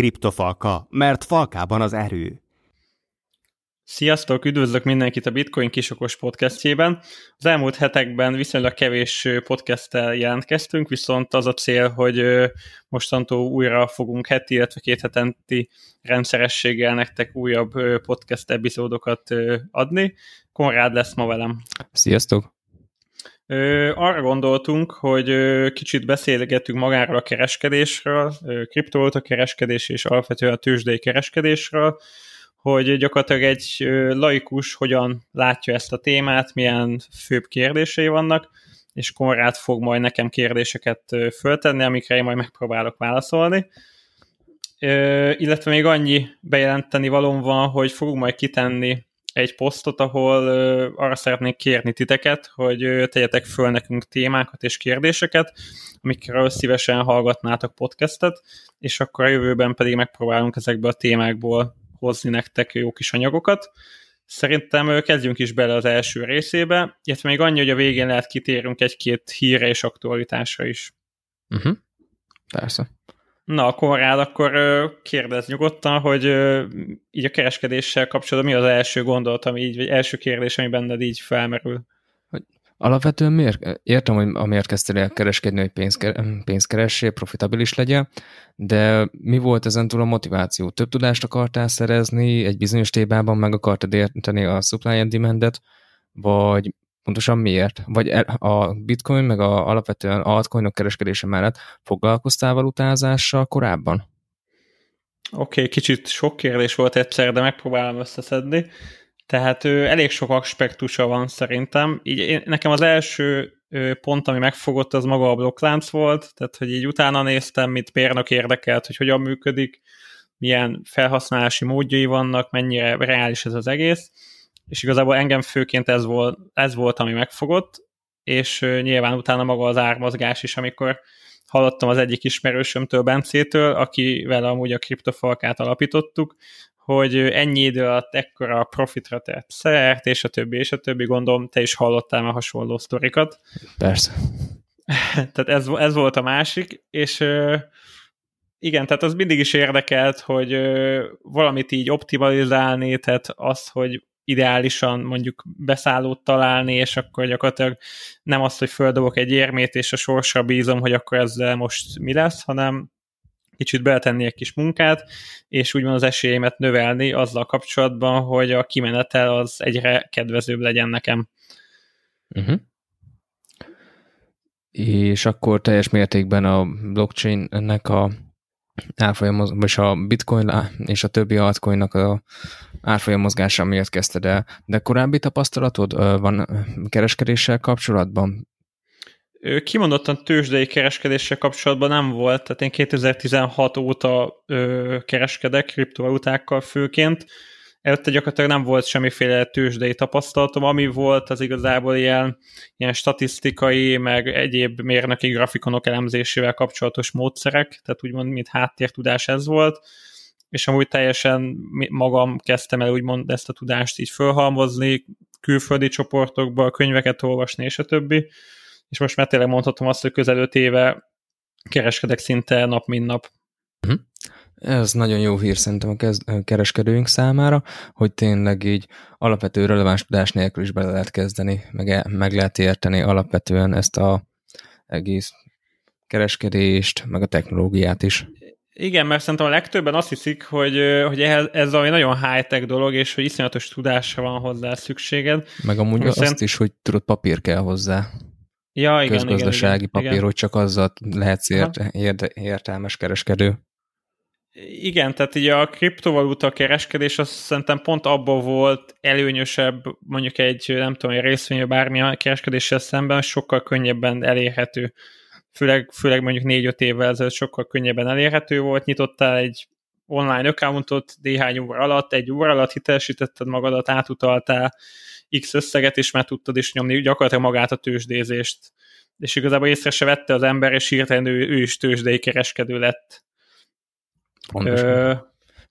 kriptofalka, mert falkában az erő. Sziasztok, üdvözlök mindenkit a Bitcoin kisokos podcastjében. Az elmúlt hetekben viszonylag kevés podcasttel jelentkeztünk, viszont az a cél, hogy mostantól újra fogunk heti, illetve két hetenti rendszerességgel nektek újabb podcast epizódokat adni. Konrád lesz ma velem. Sziasztok! Arra gondoltunk, hogy kicsit beszélgetünk magáról a kereskedésről, kriptovaluta kereskedés és alapvetően a tőzsdei kereskedésről, hogy gyakorlatilag egy laikus hogyan látja ezt a témát, milyen főbb kérdései vannak, és Konrád fog majd nekem kérdéseket föltenni, amikre én majd megpróbálok válaszolni. Illetve még annyi bejelenteni valóm van, hogy fogunk majd kitenni egy posztot, ahol arra szeretnék kérni titeket, hogy tegyetek föl nekünk témákat és kérdéseket, amikről szívesen hallgatnátok podcastet, és akkor a jövőben pedig megpróbálunk ezekből a témákból hozni nektek jó kis anyagokat. Szerintem kezdjünk is bele az első részébe, illetve még annyi, hogy a végén lehet kitérünk egy-két híre és aktualitásra is. Uh-huh. Persze. Na, akkor rád akkor kérdez nyugodtan, hogy így a kereskedéssel kapcsolatban mi az első gondolat, ami így, vagy első kérdés, ami benned így felmerül? Alapvetően miért, értem, hogy amiért kezdtél el kereskedni, hogy pénzker, profitabilis legyen, de mi volt ezen túl a motiváció? Több tudást akartál szerezni, egy bizonyos tébában meg akartad érteni a supply and demand vagy pontosan miért? Vagy a bitcoin meg a alapvetően altcoinok kereskedése mellett foglalkoztál valutázással korábban? Oké, okay, kicsit sok kérdés volt egyszer, de megpróbálom összeszedni. Tehát ő, elég sok aspektusa van szerintem. Így én, nekem az első pont, ami megfogott, az maga a blokklánc volt, tehát hogy így utána néztem, mit mérnök érdekelt, hogy hogyan működik, milyen felhasználási módjai vannak, mennyire reális ez az egész, és igazából engem főként ez volt, ez volt ami megfogott, és nyilván utána maga az ármozgás is, amikor hallottam az egyik ismerősömtől, Bencétől, akivel amúgy a kriptofalkát alapítottuk, hogy ennyi idő alatt ekkora profitra tett szert, és a többi, és a többi, gondolom, te is hallottál már hasonló sztorikat. Persze. tehát ez, ez volt a másik, és igen, tehát az mindig is érdekelt, hogy valamit így optimalizálni, tehát az, hogy ideálisan mondjuk beszállót találni, és akkor gyakorlatilag nem az, hogy földobok egy érmét, és a sorsra bízom, hogy akkor ezzel most mi lesz, hanem kicsit beletenni egy kis munkát, és úgymond az esélyeimet növelni azzal kapcsolatban, hogy a kimenetel az egyre kedvezőbb legyen nekem. Uh-huh. És akkor teljes mértékben a blockchain-nek a árfolyam, vagy a bitcoin és a többi altcoinnak a árfolyam mozgása miatt kezdted el. De korábbi tapasztalatod van kereskedéssel kapcsolatban? Kimondottan tőzsdei kereskedéssel kapcsolatban nem volt, tehát én 2016 óta kereskedek kriptovalutákkal főként, előtte gyakorlatilag nem volt semmiféle tőzsdei tapasztalatom, ami volt az igazából ilyen, ilyen statisztikai, meg egyéb mérnöki grafikonok elemzésével kapcsolatos módszerek, tehát úgymond mint háttértudás ez volt, és amúgy teljesen magam kezdtem el úgymond ezt a tudást így fölhalmozni, külföldi csoportokba, könyveket olvasni, és a többi és most már tényleg mondhatom azt, hogy közel öt éve kereskedek szinte nap, mint nap. Mhm. Ez nagyon jó hír szerintem a kereskedőink számára, hogy tényleg így alapvető releváns tudás nélkül is bele lehet kezdeni, meg, e, meg lehet érteni alapvetően ezt a egész kereskedést, meg a technológiát is. Igen, mert szerintem a legtöbben azt hiszik, hogy, hogy ez, ez valami nagyon high-tech dolog, és hogy iszonyatos tudásra van hozzá szükséged. Meg amúgy azt szerint... is, hogy tudod, papír kell hozzá ja, igen, közgazdasági igen, papír, igen. hogy csak azzal lehetsz ért, ért, értelmes kereskedő. Igen, tehát így a kriptovaluta kereskedés az szerintem pont abban volt előnyösebb, mondjuk egy, nem tudom, egy részvény, bármilyen kereskedéssel szemben sokkal könnyebben elérhető. Főleg, főleg mondjuk négy-öt évvel ezelőtt sokkal könnyebben elérhető volt, nyitottál egy online accountot néhány óra alatt, egy óra alatt hitelesítetted magadat, átutaltál X összeget, és már tudtad is nyomni gyakorlatilag magát a tőzsdézést. És igazából észre se vette az ember, és hirtelen ő, ő is tőzsdei kereskedő lett. Pontosan. Ö,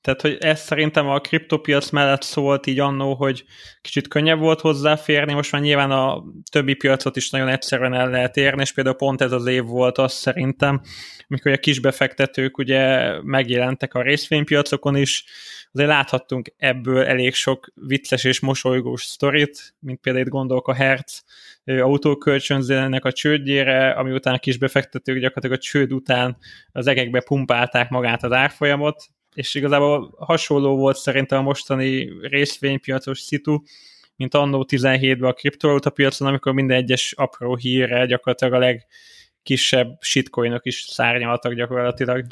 Tehát, hogy ez szerintem a kriptopiac mellett szólt így annó, hogy kicsit könnyebb volt hozzáférni, most már nyilván a többi piacot is nagyon egyszerűen el lehet érni, és például pont ez az év volt az szerintem, amikor a kisbefektetők ugye megjelentek a részvénypiacokon is, azért láthattunk ebből elég sok vicces és mosolygós sztorit, mint például itt gondolok a Hertz autókölcsönzőnek a csődjére, ami után a kisbefektetők gyakorlatilag a csőd után az egekbe pumpálták magát az árfolyamot, és igazából hasonló volt szerintem a mostani részvénypiacos szitu, mint annó 17-ben a kriptovaluta piacon, amikor minden egyes apró hírre gyakorlatilag a legkisebb shitcoinok is szárnyaltak gyakorlatilag.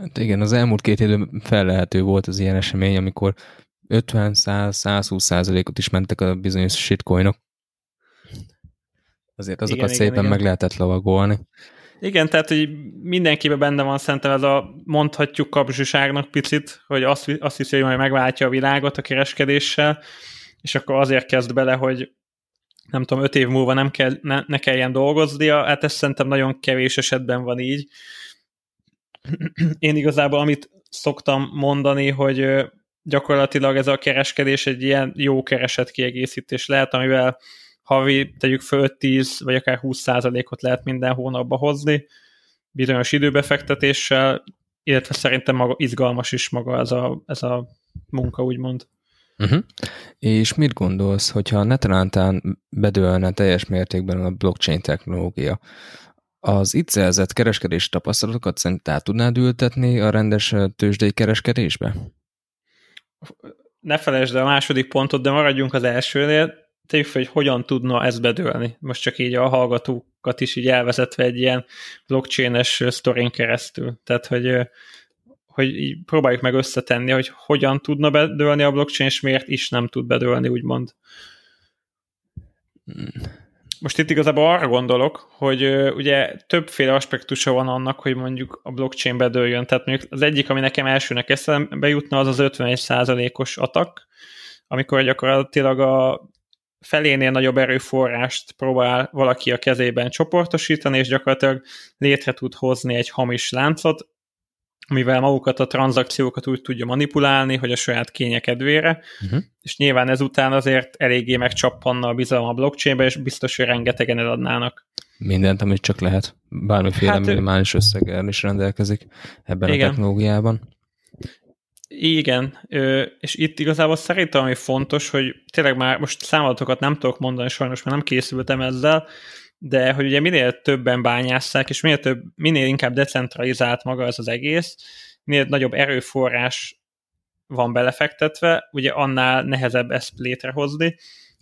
Hát igen, az elmúlt két évben fellehető volt az ilyen esemény, amikor 50-100-120 százalékot is mentek a bizonyos shitcoinok. Azért azokat igen, szépen igen, meg igen. lehetett lovagolni. Igen, tehát hogy mindenkiben benne van szerintem ez a mondhatjuk kapzsiságnak picit, hogy azt, azt hiszi, hogy majd megváltja a világot a kereskedéssel, és akkor azért kezd bele, hogy nem tudom, öt év múlva nem kell, ne, ne kelljen dolgoznia, hát ez szerintem nagyon kevés esetben van így. Én igazából amit szoktam mondani, hogy gyakorlatilag ez a kereskedés egy ilyen jó keresett kiegészítés lehet, amivel havi, tegyük föl 10 vagy akár 20 százalékot lehet minden hónapba hozni, bizonyos időbefektetéssel, illetve szerintem maga, izgalmas is maga ez a, ez a munka, úgymond. Uh-huh. És mit gondolsz, hogyha netalántán bedőlne teljes mértékben a blockchain technológia, az itt szerzett kereskedési tapasztalatokat szerint át tudnád ültetni a rendes tőzsdei kereskedésbe? Ne felejtsd el a második pontot, de maradjunk az elsőnél tegyük fel, hogy hogyan tudna ez bedőlni. Most csak így a hallgatókat is így elvezetve egy ilyen blockchain-es sztorin keresztül. Tehát, hogy, hogy így próbáljuk meg összetenni, hogy hogyan tudna bedőlni a blockchain, és miért is nem tud bedőlni, úgymond. Most itt igazából arra gondolok, hogy ugye többféle aspektusa van annak, hogy mondjuk a blockchain bedőljön. Tehát mondjuk az egyik, ami nekem elsőnek eszembe jutna, az az 51%-os atak, amikor gyakorlatilag a felénél nagyobb erőforrást próbál valaki a kezében csoportosítani, és gyakorlatilag létre tud hozni egy hamis láncot, mivel magukat a tranzakciókat úgy tudja manipulálni, hogy a saját kénye kedvére, uh-huh. és nyilván ezután azért eléggé megcsappanna a bizalom a blockchainbe, és biztos, hogy rengetegen eladnának. Mindent, amit csak lehet. Bármiféle hát, minimális összeggel is rendelkezik ebben igen. a technológiában. Igen, és itt igazából szerintem ami fontos, hogy tényleg már most számadatokat nem tudok mondani, sajnos mert nem készültem ezzel, de hogy ugye minél többen bányásszák, és minél, több, minél inkább decentralizált maga ez az egész, minél nagyobb erőforrás van belefektetve, ugye annál nehezebb ezt létrehozni,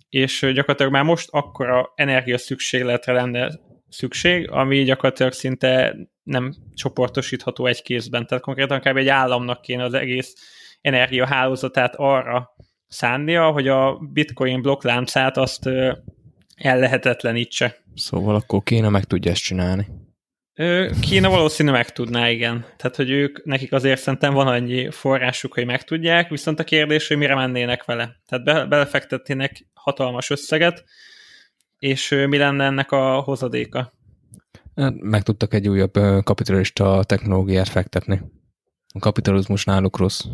és gyakorlatilag már most akkora energia szükségletre lenne szükség, ami gyakorlatilag szinte nem csoportosítható egy kézben. Tehát konkrétan kb. egy államnak kéne az egész energiahálózatát arra szánnia, hogy a bitcoin blokkláncát azt ellehetetlenítse. Szóval akkor Kína meg tudja ezt csinálni. Kína valószínű meg tudná, igen. Tehát, hogy ők, nekik azért szerintem van annyi forrásuk, hogy meg tudják, viszont a kérdés, hogy mire mennének vele. Tehát be, belefektetnének hatalmas összeget, és mi lenne ennek a hozadéka? Hát, meg tudtak egy újabb kapitalista technológiát fektetni. A kapitalizmus náluk rossz.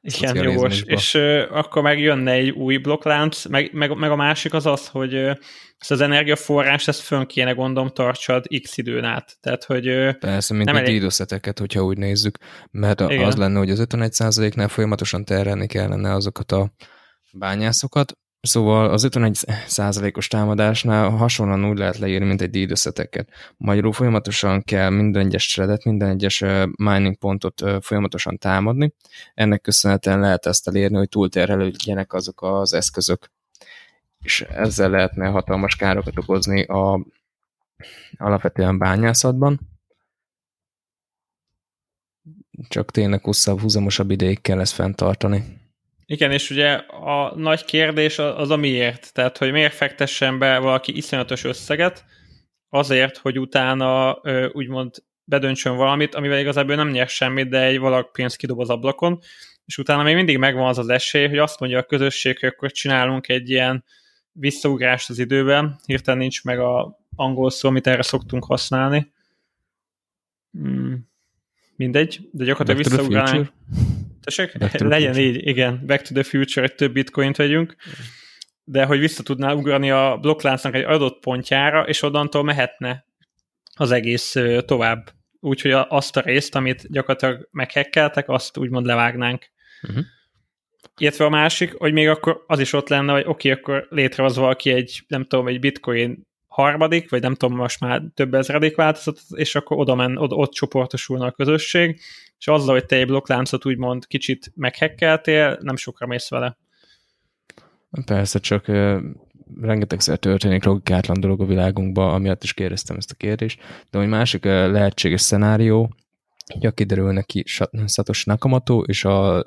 Igen, jogos. És uh, akkor meg jönne egy új blokklánc, meg, meg, meg a másik az az, hogy uh, ezt az energiaforrás, ezt fönn kéne gondom tartsad x időn át. Tehát, hogy uh, Persze, mint egy elég... hogyha úgy nézzük, mert Igen. az lenne, hogy az 51%-nál folyamatosan terelni kellene azokat a bányászokat, Szóval az 51 százalékos támadásnál hasonlóan úgy lehet leírni, mint egy díjdösszeteket. Magyarul folyamatosan kell minden egyes threadet, minden egyes mining pontot folyamatosan támadni. Ennek köszönhetően lehet ezt elérni, hogy túlterhelődjenek azok az eszközök. És ezzel lehetne hatalmas károkat okozni a alapvetően bányászatban. Csak tényleg hosszabb, húzamosabb ideig kell ezt fenntartani. Igen, és ugye a nagy kérdés az a miért. Tehát, hogy miért fektessen be valaki iszonyatos összeget azért, hogy utána úgymond bedöntsön valamit, amivel igazából nem nyer semmit, de egy valak pénzt kidob az ablakon, és utána még mindig megvan az az esély, hogy azt mondja a közösség, hogy akkor csinálunk egy ilyen visszaugrást az időben, hirtelen nincs meg a angol szó, amit erre szoktunk használni. Hmm. Mindegy, de gyakorlatilag visszaugrálnánk Tessék? Legyen így, igen. Back to the future, több bitcoint vegyünk. De hogy vissza tudná ugrani a blokkláncnak egy adott pontjára, és onnantól mehetne az egész tovább. Úgyhogy azt a részt, amit gyakorlatilag meghekkeltek, azt úgymond levágnánk. Uh-huh. Illetve a másik, hogy még akkor az is ott lenne, hogy oké, okay, akkor létrehoz valaki egy, nem tudom, egy bitcoin harmadik, vagy nem tudom, most már több ezredik változat, és akkor oda men, oda, ott csoportosulna a közösség, és azzal, hogy te egy blokkláncot úgymond kicsit meghekkeltél, nem sokra mész vele. Persze, csak uh, rengetegszer történik logikátlan dolog a világunkban, amiatt is kérdeztem ezt a kérdést, de egy másik uh, lehetséges szenárió, hogy kiderül neki Satoshi Nakamoto, és a,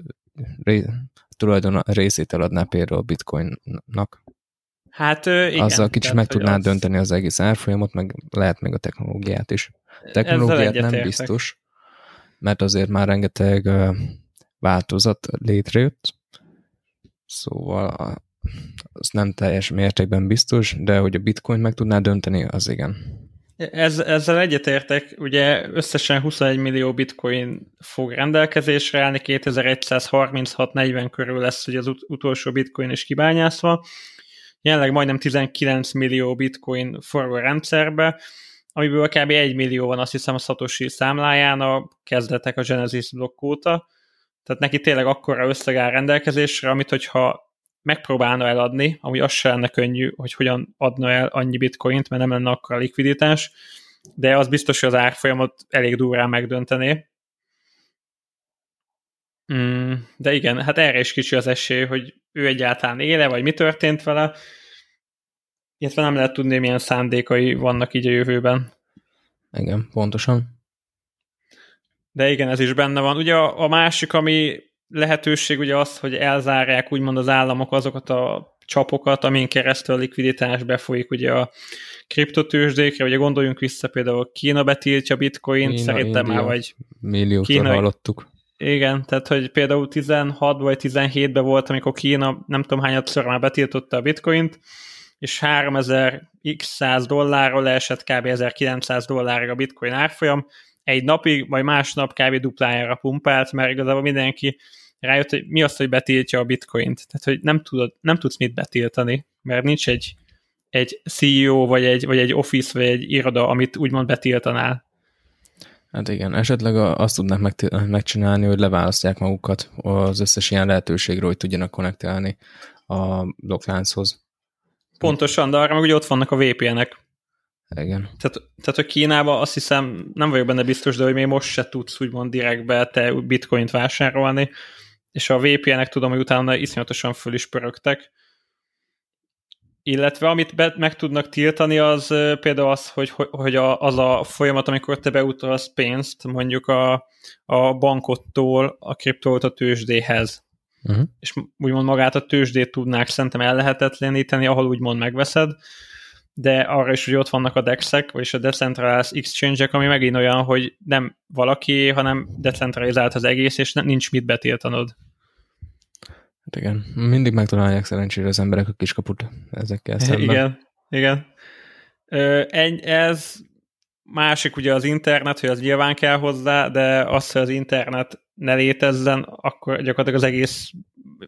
ré, a tulajdon részét eladná például a bitcoinnak. Hát igen. Azzal kicsit meg tudná az... dönteni az egész árfolyamot, meg lehet még a technológiát is. A technológiát nem értek. biztos, mert azért már rengeteg uh, változat létrejött, szóval az nem teljes mértékben biztos, de hogy a bitcoin meg tudná dönteni, az igen. Ez, ezzel egyetértek, ugye összesen 21 millió bitcoin fog rendelkezésre állni, 2136-40 körül lesz hogy az ut- utolsó bitcoin is kibányászva, jelenleg majdnem 19 millió bitcoin forog a rendszerbe, amiből kb. 1 millió van azt hiszem a Satoshi számláján a kezdetek a Genesis blokk óta, tehát neki tényleg akkora összeg áll rendelkezésre, amit hogyha megpróbálna eladni, ami az se lenne könnyű, hogy hogyan adna el annyi bitcoint, mert nem lenne akkor a likviditás, de az biztos, hogy az árfolyamot elég durrán megdöntené. Mm, de igen, hát erre is kicsi az esély, hogy ő egyáltalán éle, vagy mi történt vele, illetve nem lehet tudni, milyen szándékai vannak így a jövőben. Igen, pontosan. De igen, ez is benne van. Ugye a, a másik, ami lehetőség ugye az, hogy elzárják úgymond az államok azokat a csapokat, amin keresztül a likviditás befolyik ugye a kriptotősdékre, ugye gondoljunk vissza például Kína betiltja bitcoin, Kína, szerintem India, már vagy milliótól Kína, hallottuk. Igen, tehát hogy például 16 vagy 17-ben volt, amikor Kína nem tudom hányadszor már betiltotta a bitcoint, és 3000 x 100 dollárról leesett kb. 1900 dollárra a bitcoin árfolyam, egy napig, vagy másnap kb. duplájára pumpált, mert igazából mindenki rájött, hogy mi az, hogy betiltja a bitcoint. Tehát, hogy nem, tudod, nem tudsz mit betiltani, mert nincs egy, egy CEO, vagy egy, vagy egy office, vagy egy iroda, amit úgymond betiltanál. Hát igen, esetleg azt tudnak megcsinálni, hogy leválasztják magukat az összes ilyen lehetőségről, hogy tudjanak konnektálni a blokklánchoz. Pontosan, de arra meg ugye ott vannak a VPN-ek. Igen. Tehát, tehát a Kínában azt hiszem, nem vagyok benne biztos, de hogy még most se tudsz úgymond direktbe te bitcoint vásárolni, és a VPN-ek tudom, hogy utána iszonyatosan föl is pörögtek. Illetve amit be, meg tudnak tiltani, az például az, hogy, hogy a, az a folyamat, amikor te beutalsz pénzt mondjuk a, a bankottól a kriptovaluta tőzsdéhez. Uh-huh. És úgymond magát a tőzsdét tudnák szerintem ellehetetleníteni, ahol úgymond megveszed, de arra is, hogy ott vannak a DEX-ek, vagyis a Decentralized Exchange-ek, ami megint olyan, hogy nem valaki, hanem decentralizált az egész, és nincs mit betiltanod. Hát igen, mindig megtalálják szerencsére az emberek a kiskaput ezekkel szemben. Igen, igen. Ez másik ugye az internet, hogy az nyilván kell hozzá, de az, hogy az internet ne létezzen, akkor gyakorlatilag az egész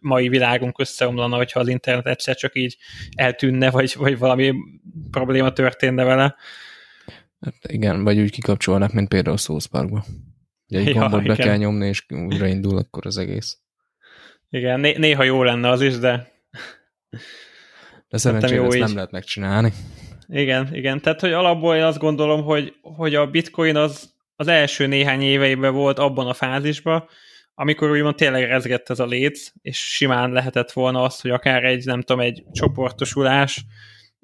mai világunk összeomlana, hogyha az internet egyszer csak így eltűnne, vagy, vagy valami probléma történne vele. Hát igen, vagy úgy kikapcsolnak, mint például South Parkba. Ugye egy ja, gombot be kell nyomni, és újraindul akkor az egész. Igen, né- néha jó lenne az is, de... De szerencsére ezt így. nem lehet megcsinálni. Igen, igen. Tehát, hogy alapból én azt gondolom, hogy, hogy a bitcoin az, az első néhány éveiben volt abban a fázisban, amikor úgymond tényleg rezgett ez a léc, és simán lehetett volna az, hogy akár egy, nem tudom, egy csoportosulás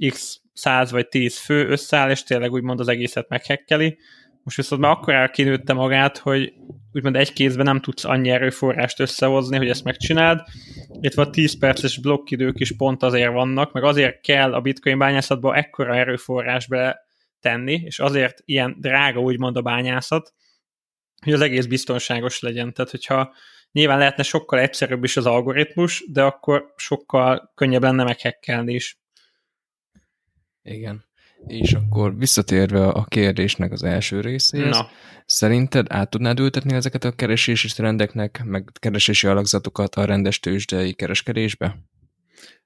x 100 vagy 10 fő összeáll, és tényleg úgymond az egészet meghekkeli. Most viszont már akkor elkinőtte magát, hogy úgymond egy kézben nem tudsz annyi erőforrást összehozni, hogy ezt megcsináld. Itt a 10 perces blokkidők is pont azért vannak, meg azért kell a bitcoin bányászatba ekkora erőforrás be tenni, és azért ilyen drága úgymond a bányászat, hogy az egész biztonságos legyen. Tehát, hogyha nyilván lehetne sokkal egyszerűbb is az algoritmus, de akkor sokkal könnyebb lenne meghekkelni is. Igen. És akkor visszatérve a kérdésnek az első részéhez, Na. szerinted át tudnád ültetni ezeket a keresési trendeknek, meg keresési alakzatokat a rendes tőzsdei kereskedésbe?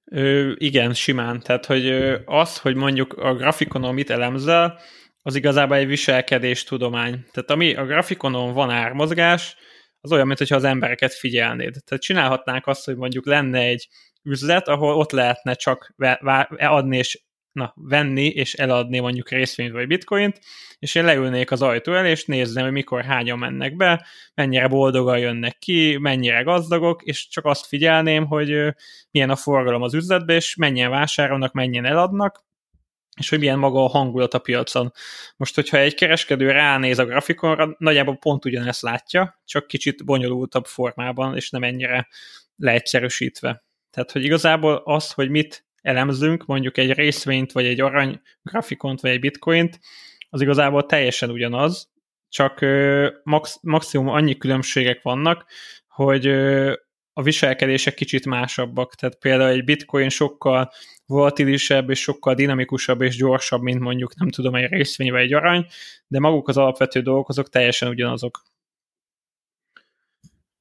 Ö, igen, simán. Tehát, hogy az, hogy mondjuk a grafikonon mit elemzel, az igazából egy viselkedés tudomány. Tehát ami a grafikonon van ármozgás, az olyan, mintha az embereket figyelnéd. Tehát csinálhatnánk azt, hogy mondjuk lenne egy üzlet, ahol ott lehetne csak adni és na, venni és eladni mondjuk részvényt vagy bitcoint, és én leülnék az ajtó elé, és nézném, hogy mikor hányan mennek be, mennyire boldogan jönnek ki, mennyire gazdagok, és csak azt figyelném, hogy milyen a forgalom az üzletbe, és mennyien vásárolnak, mennyien eladnak, és hogy milyen maga a hangulat a piacon. Most, hogyha egy kereskedő ránéz a grafikonra, nagyjából pont ugyanezt látja, csak kicsit bonyolultabb formában, és nem ennyire leegyszerűsítve. Tehát, hogy igazából az, hogy mit elemzünk, mondjuk egy részvényt, vagy egy arany grafikont, vagy egy bitcoint, az igazából teljesen ugyanaz, csak max, maximum annyi különbségek vannak, hogy a viselkedések kicsit másabbak. Tehát például egy bitcoin sokkal volatilisebb, és sokkal dinamikusabb és gyorsabb, mint mondjuk, nem tudom, egy részvény vagy egy arany, de maguk az alapvető dolgok azok teljesen ugyanazok.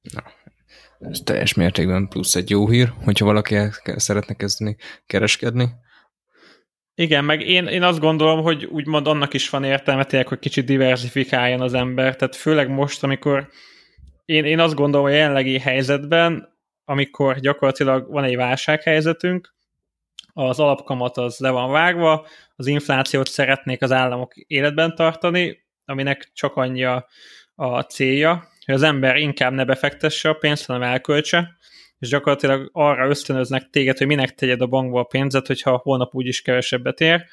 Na, ez teljes mértékben plusz egy jó hír, hogyha valaki szeretne kezdeni kereskedni. Igen, meg én, én azt gondolom, hogy úgymond annak is van értelme tényleg, hogy kicsit diversifikáljon az ember, tehát főleg most, amikor én, én azt gondolom, hogy a jelenlegi helyzetben, amikor gyakorlatilag van egy válsághelyzetünk, az alapkamat az le van vágva, az inflációt szeretnék az államok életben tartani, aminek csak annyi a, a célja, hogy az ember inkább ne befektesse a pénzt, hanem elköltse, és gyakorlatilag arra ösztönöznek téged, hogy minek tegyed a bankba a pénzet, hogyha holnap úgyis kevesebbet ér,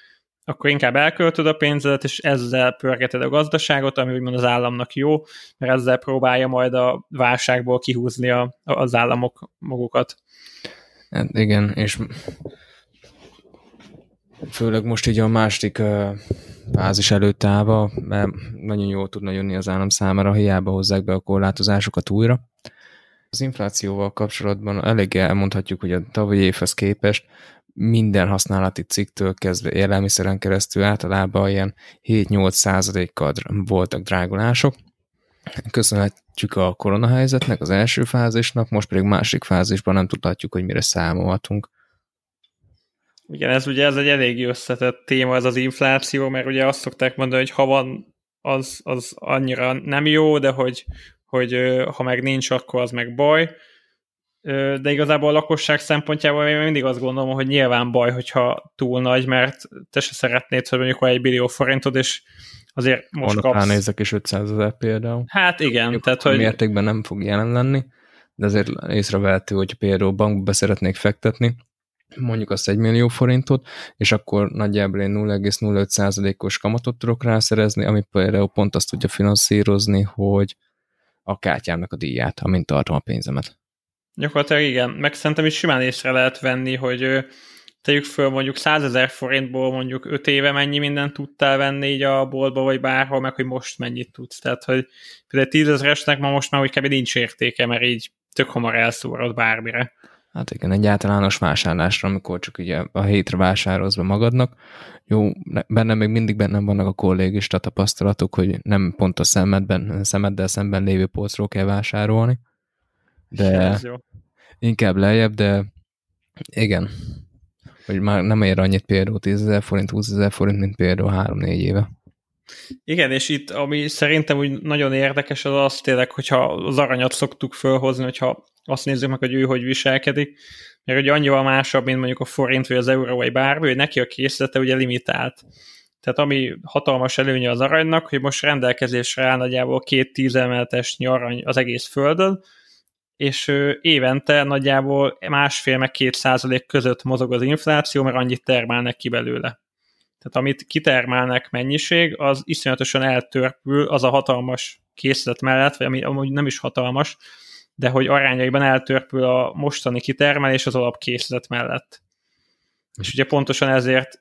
akkor inkább elköltöd a pénzedet, és ezzel pörgeted a gazdaságot, ami úgymond az államnak jó, mert ezzel próbálja majd a válságból kihúzni a, az államok magukat. Hát igen, és főleg most így a második fázis előtt állva, mert nagyon jól tudna jönni az állam számára, hiába hozzák be a korlátozásokat újra. Az inflációval kapcsolatban elég elmondhatjuk, hogy a tavalyi évhez képest minden használati cikktől kezdve élelmiszeren keresztül általában ilyen 7-8 százalékkal voltak drágulások. Köszönhetjük a koronahelyzetnek, az első fázisnak, most pedig másik fázisban nem tudhatjuk, hogy mire számolhatunk. Igen, ez ugye ez egy elég összetett téma, ez az infláció, mert ugye azt szokták mondani, hogy ha van, az, az annyira nem jó, de hogy, hogy ha meg nincs, akkor az meg baj. De igazából a lakosság szempontjából én mindig azt gondolom, hogy nyilván baj, hogyha túl nagy, mert te se szeretnéd, hogy mondjuk egy billió forintod, és azért most Holnap kapsz... nézek is 500 ezer például. Hát igen. Mondjuk tehát, hogy... Mértékben nem fog jelen lenni, de azért észrevehető, hogy például bankba szeretnék fektetni, mondjuk azt egy millió forintot, és akkor nagyjából én 0,05%-os kamatot tudok rászerezni, ami például pont azt tudja finanszírozni, hogy a kártyámnak a díját, amint tartom a pénzemet. Gyakorlatilag igen, meg szerintem is simán észre lehet venni, hogy tegyük föl mondjuk 100 ezer forintból mondjuk 5 éve mennyi mindent tudtál venni így a boltba, vagy bárhol, meg hogy most mennyit tudsz. Tehát, hogy például 10 ezeresnek ma most már úgy kb. nincs értéke, mert így tök hamar elszúrod bármire. Hát igen, egy általános vásárlásra, amikor csak ugye a hétre vásárolsz be magadnak. Jó, benne még mindig bennem vannak a kollégista tapasztalatok, hogy nem pont a szemedben, szemeddel szemben lévő polcról kell vásárolni. De inkább lejjebb, de igen, hogy már nem ér annyit például 10 ezer forint, 20 ezer forint, mint például 3-4 éve. Igen, és itt ami szerintem úgy nagyon érdekes az az tényleg, hogyha az aranyat szoktuk fölhozni, hogyha azt nézzük meg, hogy ő hogy viselkedik, mert ugye annyival másabb, mint mondjuk a forint, vagy az euró, vagy bármi, hogy neki a készlete ugye limitált. Tehát ami hatalmas előnye az aranynak, hogy most rendelkezésre áll nagyjából két tízemeletes arany az egész földön, és évente nagyjából másfél meg két százalék között mozog az infláció, mert annyit termelnek ki belőle. Tehát amit kitermelnek mennyiség, az iszonyatosan eltörpül az a hatalmas készlet mellett, vagy ami amúgy nem is hatalmas, de hogy arányaiban eltörpül a mostani kitermelés az alapkészlet mellett. És ugye pontosan ezért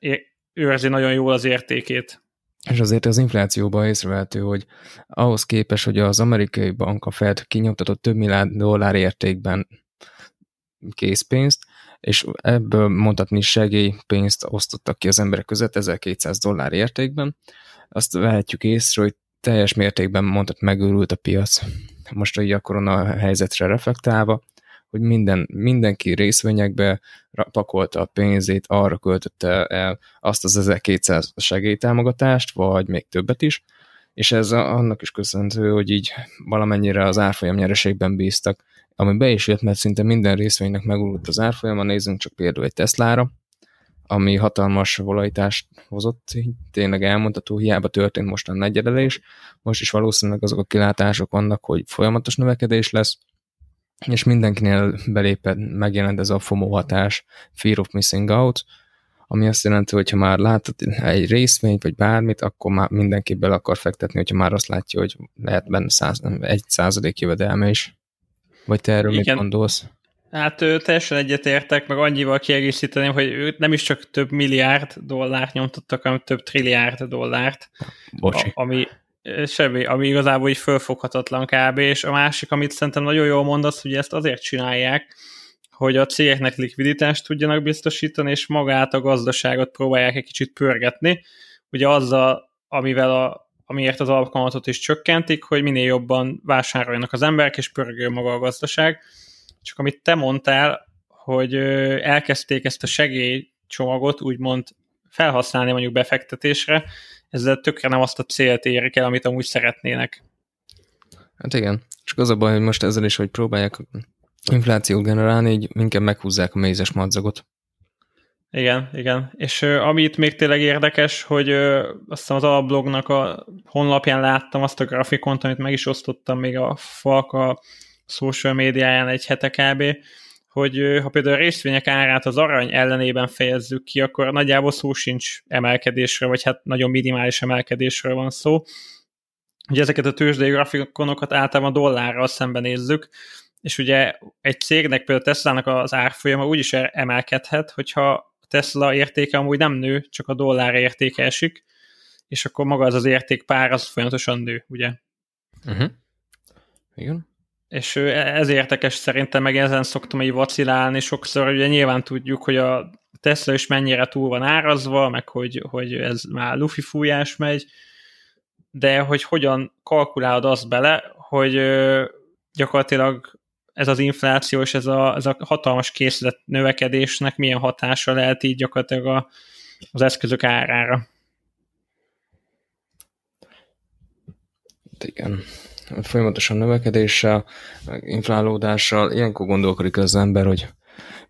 őrzi nagyon jól az értékét. És azért az inflációban észrevehető, hogy ahhoz képest, hogy az amerikai bank a Fed kinyomtatott több milliárd dollár értékben készpénzt, és ebből mondhatni segélypénzt osztottak ki az emberek között 1200 dollár értékben. Azt vehetjük észre, hogy teljes mértékben mondhat megőrült a piac. Most a korona helyzetre reflektálva, hogy minden, mindenki részvényekbe pakolta a pénzét, arra költötte el azt az 1200 segélytámogatást, vagy még többet is, és ez annak is köszönhető, hogy így valamennyire az árfolyam nyereségben bíztak, ami be is jött, mert szinte minden részvénynek megújult az árfolyama, nézzünk csak például egy Teslára, ami hatalmas volaitást hozott, így tényleg elmondható, hiába történt most a negyedelés, most is valószínűleg azok a kilátások vannak, hogy folyamatos növekedés lesz, és mindenkinél beléped, megjelent ez a FOMO hatás, Fear of Missing Out, ami azt jelenti, hogy ha már látod egy részvényt, vagy bármit, akkor már mindenki bele akar fektetni, hogyha már azt látja, hogy lehet benne száz, egy százalék jövedelme is. Vagy te erről Igen. mit gondolsz? Hát ő, teljesen egyetértek, meg annyival kiegészíteném, hogy ők nem is csak több milliárd dollárt nyomtattak, hanem több trilliárd dollárt. Bocsi. A, ami, semmi, ami igazából így fölfoghatatlan kb. És a másik, amit szerintem nagyon jól mondasz, hogy ezt azért csinálják, hogy a cégeknek likviditást tudjanak biztosítani, és magát a gazdaságot próbálják egy kicsit pörgetni. Ugye azzal, amivel a, amiért az alkalmatot is csökkentik, hogy minél jobban vásároljanak az emberek, és pörgő maga a gazdaság. Csak amit te mondtál, hogy elkezdték ezt a segélycsomagot úgymond felhasználni mondjuk befektetésre, ezzel tökre nem azt a célt érik el, amit amúgy szeretnének. Hát igen, csak az a baj, hogy most ezzel is, hogy próbálják inflációt generálni, így inkább meghúzzák a mézes madzagot. Igen, igen. És uh, ami itt még tényleg érdekes, hogy uh, azt hiszem az alblognak a honlapján láttam azt a grafikont, amit meg is osztottam még a Falka social médiáján egy hete kb., hogy ha például a részvények árát az arany ellenében fejezzük ki, akkor nagyjából szó sincs emelkedésről, vagy hát nagyon minimális emelkedésről van szó. Ugye ezeket a tőzsdei grafikonokat általában dollárral szemben nézzük, és ugye egy cégnek, például Tesla-nak az árfolyama úgy is emelkedhet, hogyha Tesla értéke amúgy nem nő, csak a dollár értéke esik, és akkor maga az az értékpár az folyamatosan nő, ugye? Uh-huh. Igen. És ez értekes szerintem, meg ezen szoktam így vacilálni sokszor, ugye nyilván tudjuk, hogy a Tesla is mennyire túl van árazva, meg hogy, hogy ez már lufi fújás megy, de hogy hogyan kalkulálod azt bele, hogy gyakorlatilag ez az infláció és ez a, ez a hatalmas készlet növekedésnek milyen hatása lehet így gyakorlatilag a, az eszközök árára. Igen. Folyamatosan növekedéssel, inflálódással, ilyenkor gondolkodik az ember, hogy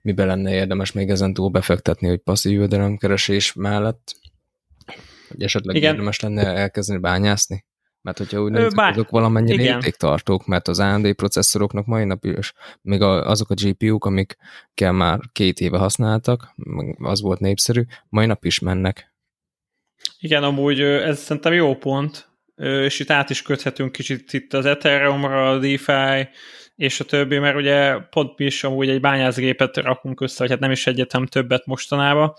mibe lenne érdemes még ezen túl befektetni, hogy passzív jövedelemkeresés mellett, hogy esetleg Igen. érdemes lenne elkezdeni bányászni? Mert hogyha úgy nézzük, Bár, azok valamennyire igen. értéktartók, mert az AMD processzoroknak mai nap is, még azok a GPU-k, amik kell már két éve használtak, az volt népszerű, mai nap is mennek. Igen, amúgy ez szerintem jó pont, és itt át is köthetünk kicsit itt az Ethereum-ra, a DeFi, és a többi, mert ugye pont mi is amúgy egy bányászgépet rakunk össze, vagy hát nem is egyetem többet mostanában,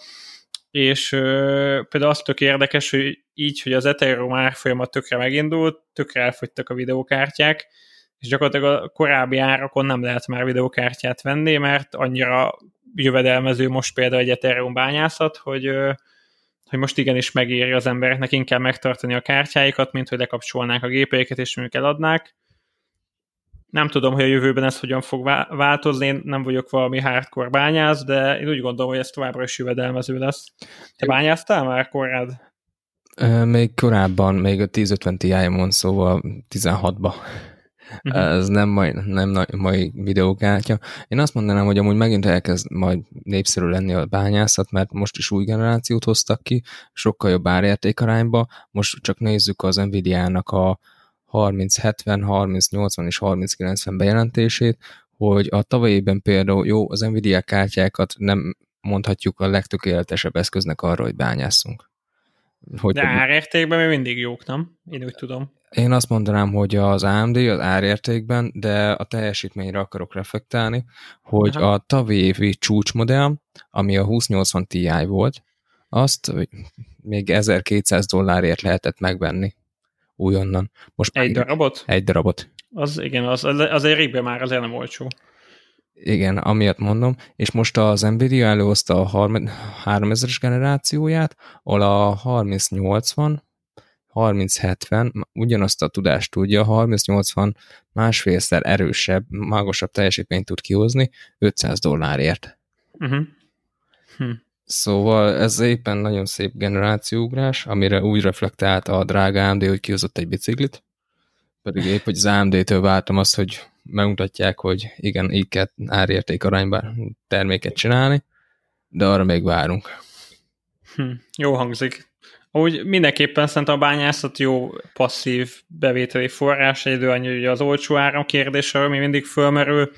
és ö, például az tök érdekes, hogy így, hogy az Ethereum árfolyama tökre megindult, tökre elfogytak a videókártyák, és gyakorlatilag a korábbi árakon nem lehet már videókártyát venni, mert annyira jövedelmező most például egy Ethereum bányászat, hogy, ö, hogy most igenis megéri az embereknek inkább megtartani a kártyáikat, mint hogy lekapcsolnák a gépeiket és mondjuk eladnák, nem tudom, hogy a jövőben ez hogyan fog változni, én nem vagyok valami hardcore bányász, de én úgy gondolom, hogy ez továbbra is jövedelmező lesz. Te bányáztál már korád? Még korábban, még a 1050 Ti-on, szóval 16-ba. Uh-huh. Ez nem mai, nem mai videókártya. Én azt mondanám, hogy amúgy megint elkezd majd népszerű lenni a bányászat, mert most is új generációt hoztak ki, sokkal jobb árértékarányba. Most csak nézzük az Nvidia-nak a, 30-70, 30-80 és 30-90 bejelentését, hogy a tavalyi évben például jó, az Nvidia kártyákat nem mondhatjuk a legtökéletesebb eszköznek arra, hogy bányásszunk. Hogy De árértékben még mindig jók, nem? Én úgy tudom. Én azt mondanám, hogy az AMD az árértékben, de a teljesítményre akarok reflektálni, hogy Aha. a tavalyi évi csúcsmodell, ami a 2080 Ti volt, azt még 1200 dollárért lehetett megvenni újonnan. Most egy darabot? Egy darabot. Az igen, az, az egy régben már azért nem olcsó. Igen, amiatt mondom, és most az Nvidia előhozta a 3000-es generációját, ahol a 3080, 3070 ugyanazt a tudást tudja, 3080 másfélszer erősebb, magasabb teljesítményt tud kihozni 500 dollárért. Uh-huh. Hm. Szóval ez éppen nagyon szép generációugrás, amire úgy reflektált a drága AMD, hogy kihozott egy biciklit, pedig épp, hogy az AMD-től vártam azt, hogy megmutatják, hogy igen, így kell árérték arányban terméket csinálni, de arra még várunk. Hm, jó hangzik. Úgy mindenképpen szerintem a bányászat jó passzív bevételi forrás, idő annyi, hogy az olcsó áram kérdése, ami mindig fölmerül,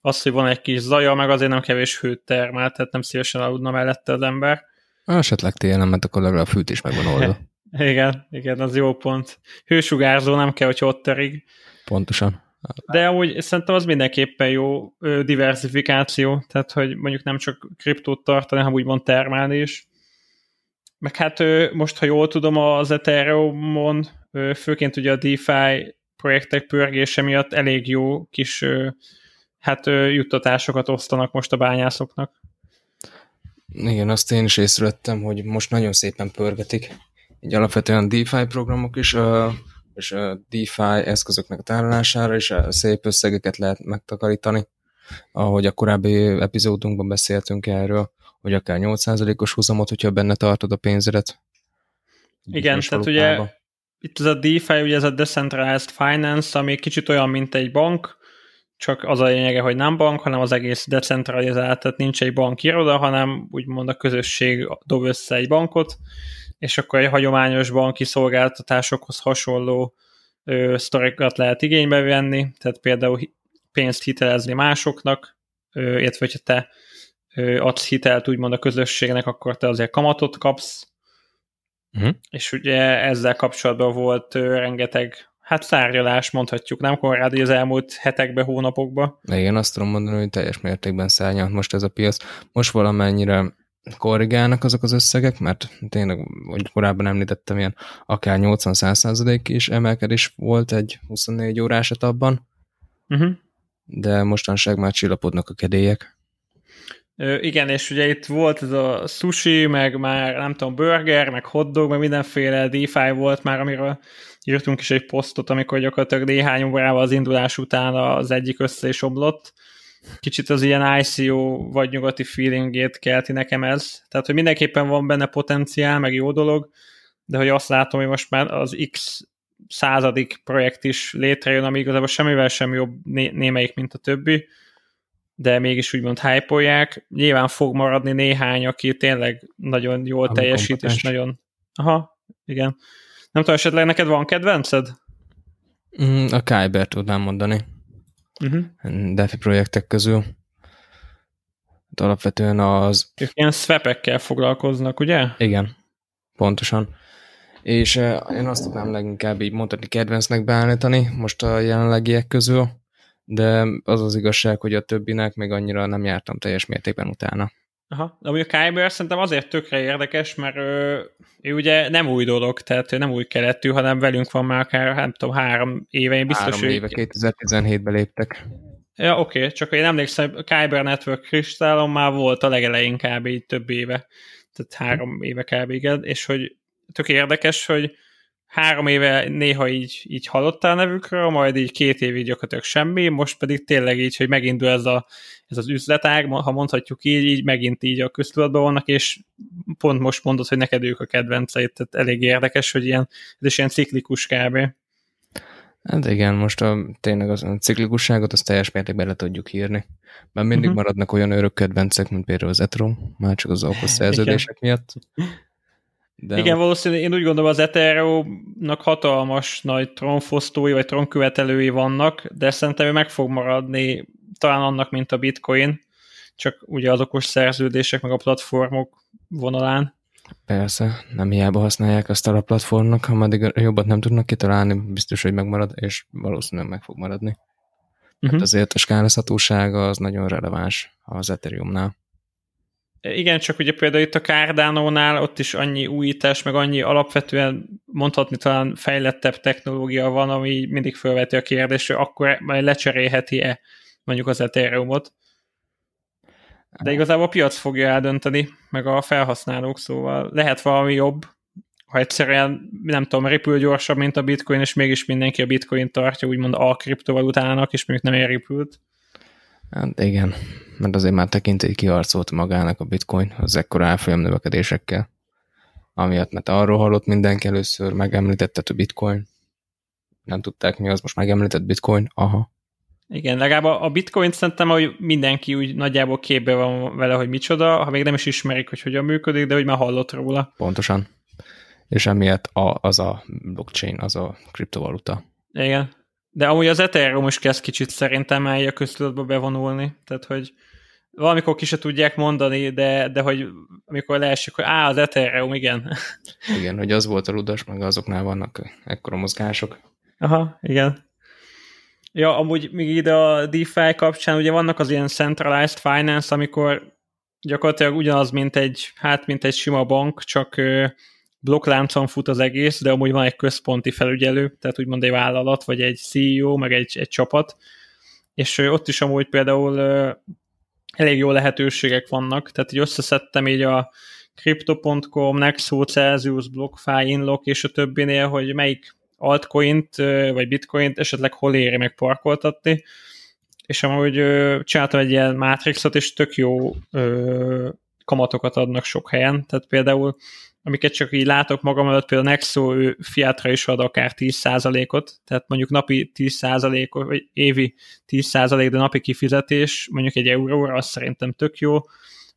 az, hogy van egy kis zaja, meg azért nem kevés hőt termel, tehát nem szívesen aludna mellette az ember. Esetleg télen, mert akkor legalább a fűt is megvan oldva. igen, igen, az jó pont. Hősugárzó nem kell, hogy ott terig. Pontosan. De amúgy szerintem az mindenképpen jó diversifikáció, tehát hogy mondjuk nem csak kriptót tartani, hanem úgymond termelni is. Meg hát most, ha jól tudom, az Ethereum-on főként ugye a DeFi projektek pörgése miatt elég jó kis hát juttatásokat osztanak most a bányászoknak. Igen, azt én is észrevettem, hogy most nagyon szépen pörgetik. Így alapvetően DeFi programok is, és a DeFi eszközöknek a tárolására is szép összegeket lehet megtakarítani. Ahogy a korábbi epizódunkban beszéltünk erről, hogy akár 8%-os húzamot, hogyha benne tartod a pénzedet. Igen, tehát ugye itt ez a DeFi, ugye ez a Decentralized Finance, ami kicsit olyan, mint egy bank, csak az a lényege, hogy nem bank, hanem az egész decentralizált, tehát nincs egy bankiroda, hanem úgymond a közösség dob össze egy bankot, és akkor egy hagyományos banki szolgáltatásokhoz hasonló ö, sztorikat lehet igénybe venni, tehát például pénzt hitelezni másoknak, ö, illetve hogyha te adsz hitelt úgymond a közösségnek, akkor te azért kamatot kapsz, uh-huh. és ugye ezzel kapcsolatban volt rengeteg hát szárnyalás mondhatjuk, nem Konrád, az elmúlt hetekben, hónapokban? Igen, azt tudom mondani, hogy teljes mértékben szárnyalt most ez a piac. Most valamennyire korrigálnak azok az összegek, mert tényleg, hogy korábban említettem, ilyen akár 80-100 is emelkedés volt egy 24 órás etapban, uh-huh. de mostanság már csillapodnak a kedélyek. Igen, és ugye itt volt ez a sushi, meg már nem tudom, burger, meg hotdog, meg mindenféle DeFi volt már, amiről írtunk is egy posztot, amikor gyakorlatilag néhány órával az indulás után az egyik össze is oblott. Kicsit az ilyen ICO vagy nyugati feelingét kelti nekem ez. Tehát, hogy mindenképpen van benne potenciál, meg jó dolog, de hogy azt látom, hogy most már az X századik projekt is létrejön, ami igazából semmivel sem jobb né- némelyik, mint a többi, de mégis úgymond hype Nyilván fog maradni néhány, aki tényleg nagyon jól ami teljesít, kompetens. és nagyon... Aha, igen. Nem tudom, esetleg neked van kedvenced? Mm, a Kyber tudnám mondani. Uh-huh. DeFi projektek közül. De alapvetően az... Ők ilyen swapekkel foglalkoznak, ugye? Igen, pontosan. És uh, én azt tudnám leginkább így mondani kedvencnek beállítani most a jelenlegiek közül, de az az igazság, hogy a többinek még annyira nem jártam teljes mértékben utána. Aha, de a Kyber szerintem azért tökre érdekes, mert ő, ő ugye nem új dolog, tehát ő nem új keletű, hanem velünk van már akár, nem tudom, három éve, én biztos, három éve, 2017-ben léptek. Ja, oké, okay, csak én emlékszem, a Kyber Network kristálon már volt a legelején kb. így több éve, tehát három éve kb. igen, és hogy tök érdekes, hogy három éve néha így, így hallottál nevükről, majd így két évig gyakorlatilag semmi, most pedig tényleg így, hogy megindul ez, a, ez az üzletág, ha mondhatjuk így, így megint így a köztudatban vannak, és pont most mondod, hogy neked ők a kedvenceit, tehát elég érdekes, hogy ilyen, ez is ilyen ciklikus kb. Hát igen, most a, tényleg az a ciklikusságot azt teljes mértékben le tudjuk írni. Mert mindig uh-huh. maradnak olyan örök kedvencek, mint például az Ethereum, már csak az okos szerződések miatt. De Igen, valószínűleg én úgy gondolom az Ethereum-nak hatalmas nagy trónfosztói vagy trónkövetelői vannak, de szerintem ő meg fog maradni talán annak, mint a Bitcoin, csak ugye az okos szerződések meg a platformok vonalán. Persze, nem hiába használják azt a platformnak, ameddig jobbat nem tudnak kitalálni, biztos, hogy megmarad, és valószínűleg meg fog maradni. Uh-huh. Hát azért a skálázhatósága az nagyon releváns az Ethereumnál. Igen, csak ugye például itt a Cardano-nál ott is annyi újítás, meg annyi alapvetően mondhatni talán fejlettebb technológia van, ami mindig felveti a kérdést, hogy akkor majd lecserélheti-e mondjuk az Ethereum-ot. De igazából a piac fogja eldönteni, meg a felhasználók, szóval lehet valami jobb, ha egyszerűen, nem tudom, repül gyorsabb, mint a bitcoin, és mégis mindenki a bitcoin tartja, úgymond a kriptovalutának, és mondjuk nem elrepült. Hát igen, mert azért már tekintély kiharcolt magának a bitcoin az ekkora árfolyam növekedésekkel. Amiatt, mert arról hallott mindenki először, megemlítette a bitcoin. Nem tudták mi az, most megemlített bitcoin, aha. Igen, legalább a bitcoin szerintem, hogy mindenki úgy nagyjából képbe van vele, hogy micsoda, ha még nem is ismerik, hogy hogyan működik, de hogy már hallott róla. Pontosan. És emiatt a, az a blockchain, az a kriptovaluta. Igen. De amúgy az Ethereum is kezd kicsit szerintem eljön a köztudatba bevonulni. Tehát, hogy valamikor ki se tudják mondani, de, de hogy amikor leesik, hogy á, az Ethereum, igen. Igen, hogy az volt a ludas, meg azoknál vannak ekkora mozgások. Aha, igen. Ja, amúgy még ide a DeFi kapcsán ugye vannak az ilyen centralized finance, amikor gyakorlatilag ugyanaz, mint egy, hát mint egy sima bank, csak blokkláncon fut az egész, de amúgy van egy központi felügyelő, tehát úgymond egy vállalat, vagy egy CEO, meg egy, egy csapat, és ott is amúgy például elég jó lehetőségek vannak, tehát így összeszedtem így a Crypto.com, Nexo, Celsius, BlockFi, Inlock és a többinél, hogy melyik altcoint vagy bitcoint esetleg hol éri meg parkoltatni, és amúgy csináltam egy ilyen mátrixot, és tök jó kamatokat adnak sok helyen, tehát például amiket csak így látok magam előtt, például Nexo ő fiatra is ad akár 10%-ot, tehát mondjuk napi 10%-ot, vagy évi 10%, de napi kifizetés, mondjuk egy euróra, az szerintem tök jó.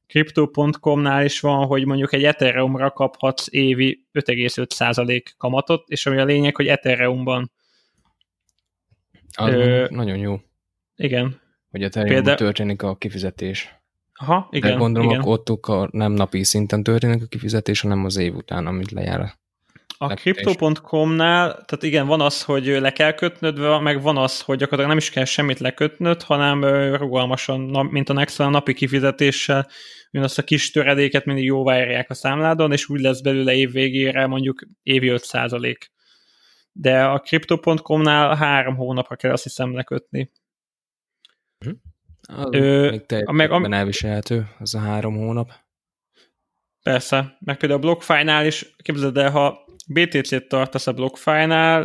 Crypto.com-nál is van, hogy mondjuk egy Ethereum-ra kaphatsz évi 5,5% kamatot, és ami a lényeg, hogy Ethereum-ban az ö, nagyon jó. Igen. Hogy Ethereum Példa... történik a kifizetés. Aha, igen. De gondolom, igen. ott a nem napi szinten történik a kifizetés, hanem az év után, amit lejár. A Crypto.com-nál, tehát igen, van az, hogy le kell kötnöd, meg van az, hogy gyakorlatilag nem is kell semmit lekötnöd, hanem rugalmasan, mint a Nexon a napi kifizetéssel, jön azt a kis töredéket mindig jóvárják a számládon, és úgy lesz belőle év végére mondjuk évi 5% De a Crypto.com-nál három hónapra kell azt hiszem lekötni. Hm. Az Ö, még meg, am- elviselhető, az a három hónap. Persze, meg például a BlockFi-nál is, képzeld el, ha BTC-t tartasz a BlockFi-nál,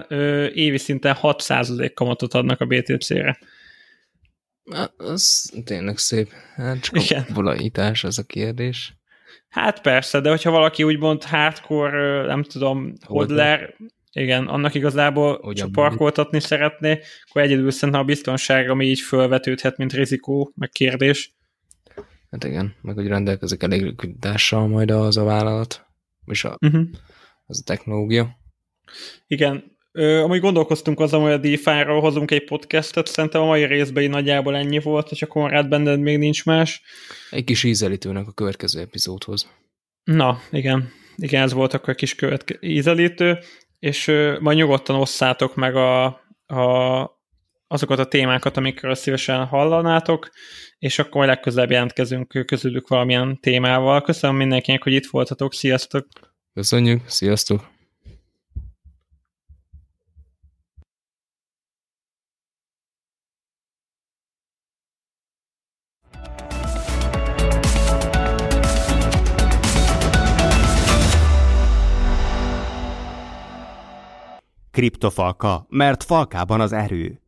évi szinten 6% kamatot adnak a BTC-re. Az tényleg szép. Hát csak Igen. a volatilitás az a kérdés. Hát persze, de hogyha valaki úgymond hardcore, nem tudom, hodler, igen, annak igazából Ugyan csak parkoltatni szeretné, akkor egyedül szerintem a biztonság, ami így felvetődhet, mint rizikó, meg kérdés. Hát igen, meg hogy rendelkezik elég likviditással majd az a vállalat, és a, uh-huh. az a technológia. Igen, Ö, amúgy gondolkoztunk azon, hogy a DeFi-ról hozunk egy podcastet, szerintem a mai részben így nagyjából ennyi volt, és akkor rád benned még nincs más. Egy kis ízelítőnek a következő epizódhoz. Na, igen. Igen, ez volt akkor egy kis követke- ízelítő és majd nyugodtan osszátok meg a, a, azokat a témákat, amikről szívesen hallanátok, és akkor majd legközelebb jelentkezünk közülük valamilyen témával. Köszönöm mindenkinek, hogy itt voltatok, sziasztok! Köszönjük, sziasztok! Kriptofalka, mert falkában az erő.